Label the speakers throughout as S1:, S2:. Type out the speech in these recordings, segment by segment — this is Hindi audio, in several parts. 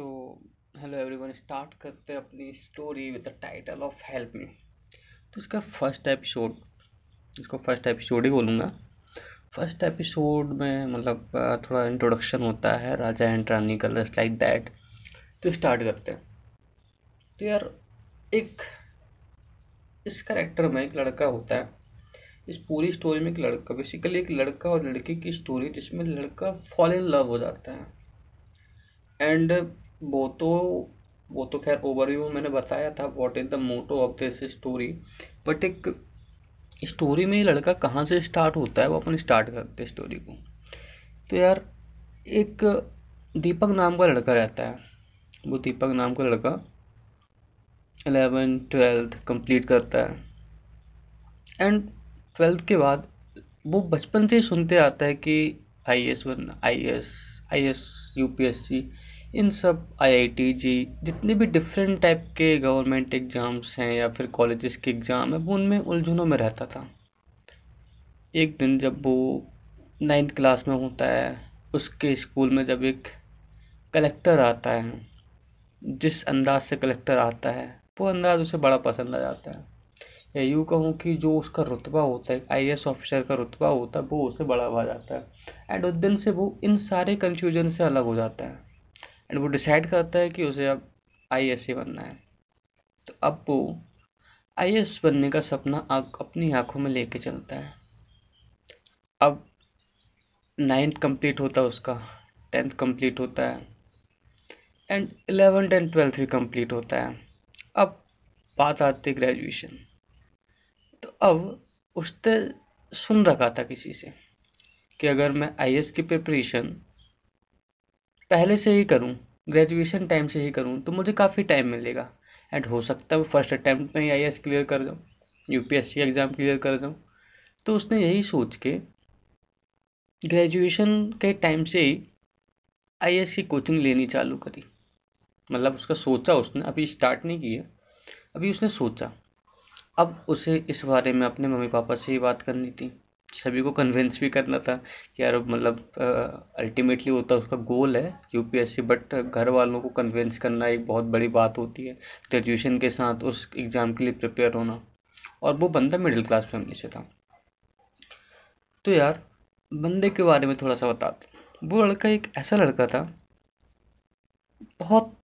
S1: तो हेलो एवरीवन स्टार्ट करते हैं अपनी story with the title of help me तो इसका फ़र्स्ट एपिसोड इसको फ़र्स्ट एपिसोड ही बोलूँगा। फ़र्स्ट एपिसोड में मतलब थोड़ा इंट्रोडक्शन होता है, Raja and Rani colours like that तो स्टार्ट करते हैं। तो यार, एक, इस करेक्टर में एक लड़का होता है। इस पूरी स्टोरी में एक लड़का बेसिकली एक लड़का और लड़की की स्टोरी जिसमें लड़का फॉल इन लव हो जाता है। एंड वो तो वो तो खैर ओवरव्यू मैंने बताया था what is the motto of this story but एक स्टोरी में ये लड़का कहाँ से स्टार्ट होता है, वो अपन स्टार्ट करते हैं स्टोरी को। तो यार, एक दीपक नाम का लड़का रहता है। वो दीपक नाम का लड़का एलेवन ट्वेल्थ कंप्लीट करता है। एंड ट्वेल्थ के बाद वो बचपन से ही सुनते आता है कि आई एस बनना I S I S U P S C इन सब आईआईटी जी जितने भी डिफरेंट टाइप के गवर्नमेंट एग्ज़ाम्स हैं या फिर कॉलेजेस के एग्ज़ाम हैं, वो उनमें उलझनों में रहता था। एक दिन जब वो नाइन्थ क्लास में होता है, उसके स्कूल में जब एक कलेक्टर आता है, जिस अंदाज से कलेक्टर आता है, वो अंदाज उसे बड़ा पसंद आ जाता है। या यूँ कहूँ कि जो उसका रुतबा होता है आई ऑफिसर का रुतबा होता है, वो उसे बड़ा आ जाता है। एंड उस दिन से वो इन सारे कन्फ्यूज़न से अलग हो जाता है। एंड वो डिसाइड करता है कि उसे अब आई एस बनना है। तो अब वो आई बनने का सपना अपनी आँखों में लेके चलता है। अब नाइन्थ कंप्लीट होता है उसका टेंथ कंप्लीट होता है एंड एलेवेंथ एंड ट्वेल्थ भी कंप्लीट होता है। अब बात आती है ग्रेजुएशन तो अब उसने सुन रखा था किसी से कि अगर मैं आई की प्रिपरेशन पहले से ही करूँ ग्रेजुएशन टाइम से ही करूँ तो मुझे काफ़ी टाइम मिलेगा। एंड हो सकता है फ़र्स्ट अटैम्प्ट में आई क्लियर कर जाऊँ यू एग्ज़ाम क्लियर कर जाऊँ तो उसने यही सोच के ग्रेजुएशन के टाइम से ही आई की कोचिंग लेनी चालू करी। मतलब उसका सोचा उसने, अभी स्टार्ट नहीं किया, अभी उसने सोचा। अब उसे इस बारे में अपने मम्मी पापा से ही बात करनी थी। सभी को कन्विंस भी करना था कि यार मतलब अल्टीमेटली होता उसका गोल है यूपीएससी बट घर वालों को कन्विंस करना एक बहुत बड़ी बात होती है ग्रेजुएशन के साथ उस एग्ज़ाम के लिए प्रिपेयर होना। और वो बंदा मिडिल क्लास फैमिली से था। तो यार, बंदे के बारे में थोड़ा सा बताते वो लड़का एक ऐसा लड़का था, बहुत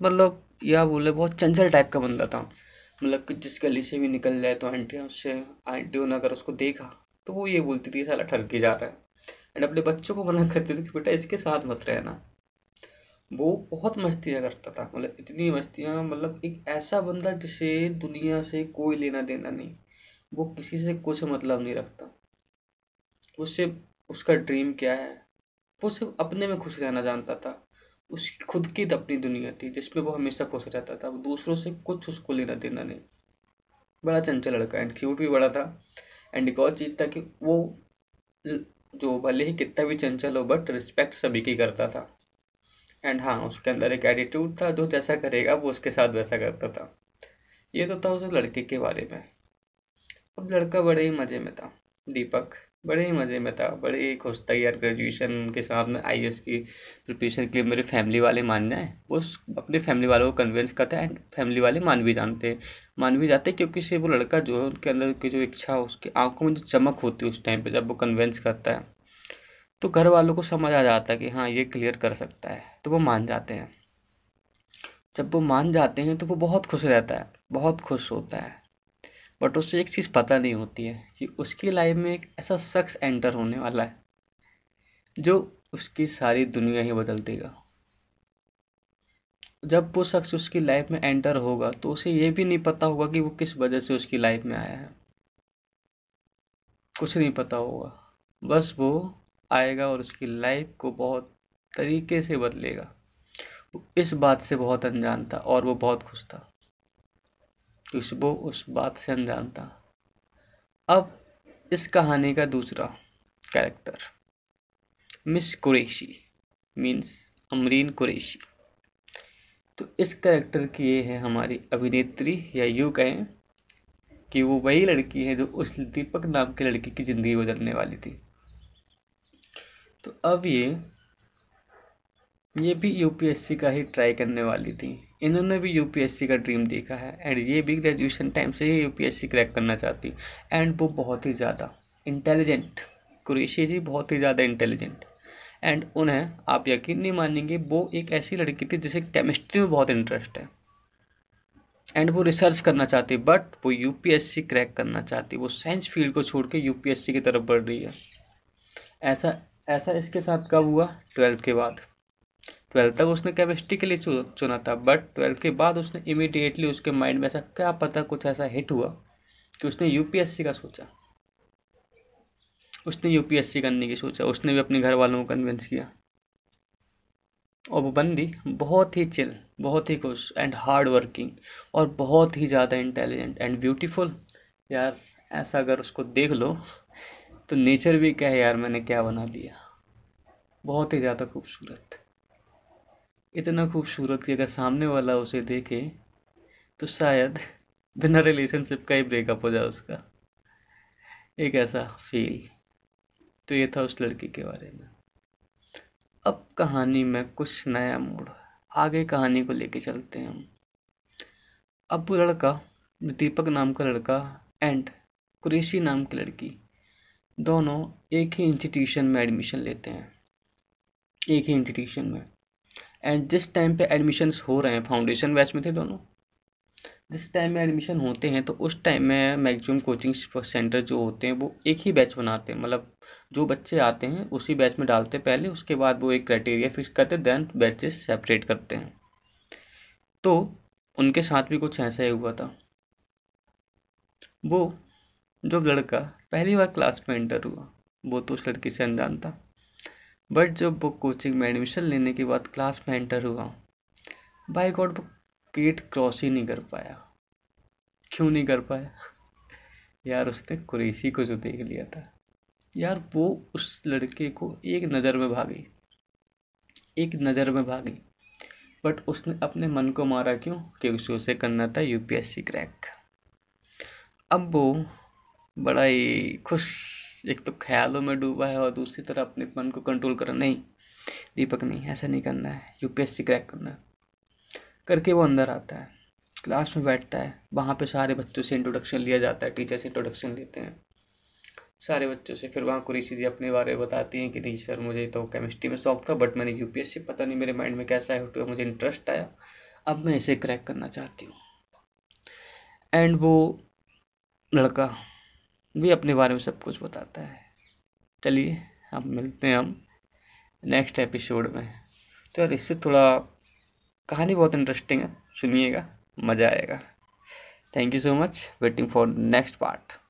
S1: मतलब या बोले बहुत चंचल टाइप का बंदा था। मतलब कि जिस गली से भी निकल जाए तो आंटियाँ उससे आंटियों ने अगर उसको देखा तो वो ये बोलती थी साला ठरके जा रहा है। एंड अपने बच्चों को मना करती थी कि, बेटा, इसके साथ मत रहना। वो बहुत मस्तियाँ करता था मतलब इतनी मस्तियाँ मतलब एक ऐसा बंदा जिसे दुनिया से कोई लेना देना नहीं, वो किसी से कुछ मतलब नहीं रखता। उससे उसका ड्रीम क्या है? वो सिर्फ़ अपने में खुश रहना जानता था। उसकी खुद की अपनी दुनिया थी, जिसमें वो हमेशा खुश रहता था। वो दूसरों से कुछ उसको लेना देना नहीं। बड़ा चंचल लड़का एंड क्यूट भी बड़ा था। एंड एक चीज़ था कि वो जो भले ही कितना भी चंचल हो बट रिस्पेक्ट सभी की करता था। एंड हाँ उसके अंदर एक एटीट्यूड था, जो जैसा करेगा, वो उसके साथ वैसा करता था। ये तो था उस लड़के के बारे में। अब लड़का बड़े ही मज़े में था, दीपक। बड़े ही मज़े में था, बड़े ही खुश था यार ग्रेजुएशन के साथ में आई की प्रिपरेशन के लिए मेरे फैमिली वाले मान जाए। वो अपने फैमिली वालों को कन्विंस करता है एंड फैमिली वाले मान भी जानते हैं। मान भी जाते हैं क्योंकि से वो लड़का जो है, उनके अंदर की जो इच्छा, उसकी आँखों में जो चमक होती है उस टाइम पर जब वो कन्विंस करता है तो घर वालों को समझ आ जाता है कि हाँ ये क्लियर कर सकता है। तो वो मान जाते हैं। जब वो मान जाते हैं तो वो बहुत खुश रहता है, बहुत खुश होता है। बट उसे एक चीज़ पता नहीं होती है कि उसकी लाइफ में एक ऐसा शख्स एंटर होने वाला है, जो उसकी सारी दुनिया ही बदल देगा। जब वो शख्स उसकी लाइफ में एंटर होगा तो उसे ये भी नहीं पता होगा कि वो किस वजह से उसकी लाइफ में आया है। कुछ नहीं पता होगा। बस वो आएगा और उसकी लाइफ को बहुत तरीके से बदलेगा। इस बात से बहुत अनजान था और वो बहुत खुश था। खुशबू उस बात से अनजान था अब इस कहानी का दूसरा character miss Qureshi means Amreen Qureshi तो इस कैरेक्टर की ये है हमारी अभिनेत्री, या यूँ कहें कि वो वही लड़की है जो उस दीपक नाम के लड़की की ज़िंदगी बदलने वाली थी। तो अब ये ये भी यूपीएससी का ही ट्राई करने वाली थी। इन्होंने भी यूपीएससी का ड्रीम देखा है एंड ये भी ग्रेजुएशन टाइम से ही यूपीएससी क्रैक करना चाहती। एंड वो बहुत ही ज़्यादा इंटेलिजेंट कुरेशी जी बहुत ही ज़्यादा इंटेलिजेंट एंड उन्हें आप यकीन नहीं मानेंगे, वो एक ऐसी लड़की थी जिसे केमिस्ट्री में बहुत इंटरेस्ट है। एंड वो रिसर्च करना चाहती बट वो यूपीएससी क्रैक करना चाहती। वो साइंस फ़ील्ड को छोड़ के यूपीएससी की तरफ़ बढ़ रही है। ऐसा ऐसा इसके साथ कब हुआ? ट्वेल्थ के बाद। ट्वेल्थ तक उसने केमिस्ट्री के लिए चुना था बट ट्वेल्थ के बाद उसने इमीडिएटली उसके माइंड में ऐसा क्या पता कुछ ऐसा हिट हुआ कि उसने यूपीएससी का सोचा। उसने यूपीएससी करने की सोचा, उसने भी अपने घर वालों को कन्विंस किया। और वो बंदी, बहुत ही चिल बहुत ही खुश एंड हार्ड वर्किंग और बहुत ही ज़्यादा इंटेलिजेंट एंड ब्यूटीफुल यार, ऐसा अगर उसको देख लो तो नेचर भी क्या है यार, मैंने क्या बना दिया? बहुत ही ज़्यादा खूबसूरत। इतना खूबसूरत कि अगर सामने वाला उसे देखे तो शायद बिना रिलेशनशिप का ही ब्रेकअप हो जाए उसका। एक ऐसा फील तो ये था उस लड़की के बारे में। अब कहानी में कुछ नया मोड़ आगे कहानी को लेके चलते हैं हम। अब वो लड़का, दीपक नाम का लड़का एंड कुरेशी नाम की लड़की, दोनों एक ही इंस्टीट्यूशन में एडमिशन लेते हैं। एक ही इंस्टीट्यूशन में। एंड जिस टाइम पे एडमिशन्स हो रहे हैं फाउंडेशन बैच में थे दोनों? जिस टाइम में एडमिशन होते हैं तो उस टाइम में मैक्सिमम कोचिंग सेंटर जो होते हैं, वो एक ही बैच बनाते हैं। मतलब जो बच्चे आते हैं, उसी बैच में डालते हैं पहले, उसके बाद वो एक क्राइटेरिया फिक्स करते हैं देन बैचेस सेपरेट करते हैं। तो उनके साथ भी कुछ ऐसा ही हुआ था। वो, जो लड़का, पहली बार क्लास में एंटर हुआ, वो तो उस लड़की से अनजान था। बट जब वो कोचिंग में एडमिशन लेने के बाद क्लास में एंटर हुआ बाई गॉड वो गेट क्रॉस ही नहीं कर पाया। क्यों नहीं कर पाया? यार उसने कुरेशी को जो देख लिया था। यार वो उस लड़के को एक नज़र में भागी। एक नज़र में भागी। बट उसने अपने मन को मारा क्यों? क्योंकि उसे करना था यूपीएससी क्रैक अब वो बड़ा ही खुश एक तो ख्यालों में डूबा है और दूसरी तरफ़ अपने मन को कंट्रोल कर नहीं, दीपक नहीं, ऐसा नहीं करना है। यूपीएससी क्रैक करना है। करके वो अंदर आता है। क्लास में बैठता है। वहाँ पे सारे बच्चों से इंट्रोडक्शन लिया जाता है। टीचर से इंट्रोडक्शन लेते हैं। सारे बच्चों से फिर वहाँ कुरेशी जी अपने बारे में बताती हैं कि नहीं सर, मुझे तो केमिस्ट्री में शौक था बट मैंने यूपीएससी पता नहीं मेरे माइंड में कैसा है तो मुझे इंटरेस्ट आया। अब मैं इसे क्रैक करना चाहती हूँ। एंड वो लड़का भी अपने बारे में सब कुछ बताता है। चलिए, अब मिलते हैं हम नेक्स्ट एपिसोड में। तो यार, इससे थोड़ा कहानी बहुत इंटरेस्टिंग है, सुनिएगा, मज़ा आएगा। Thank you so much waiting for next part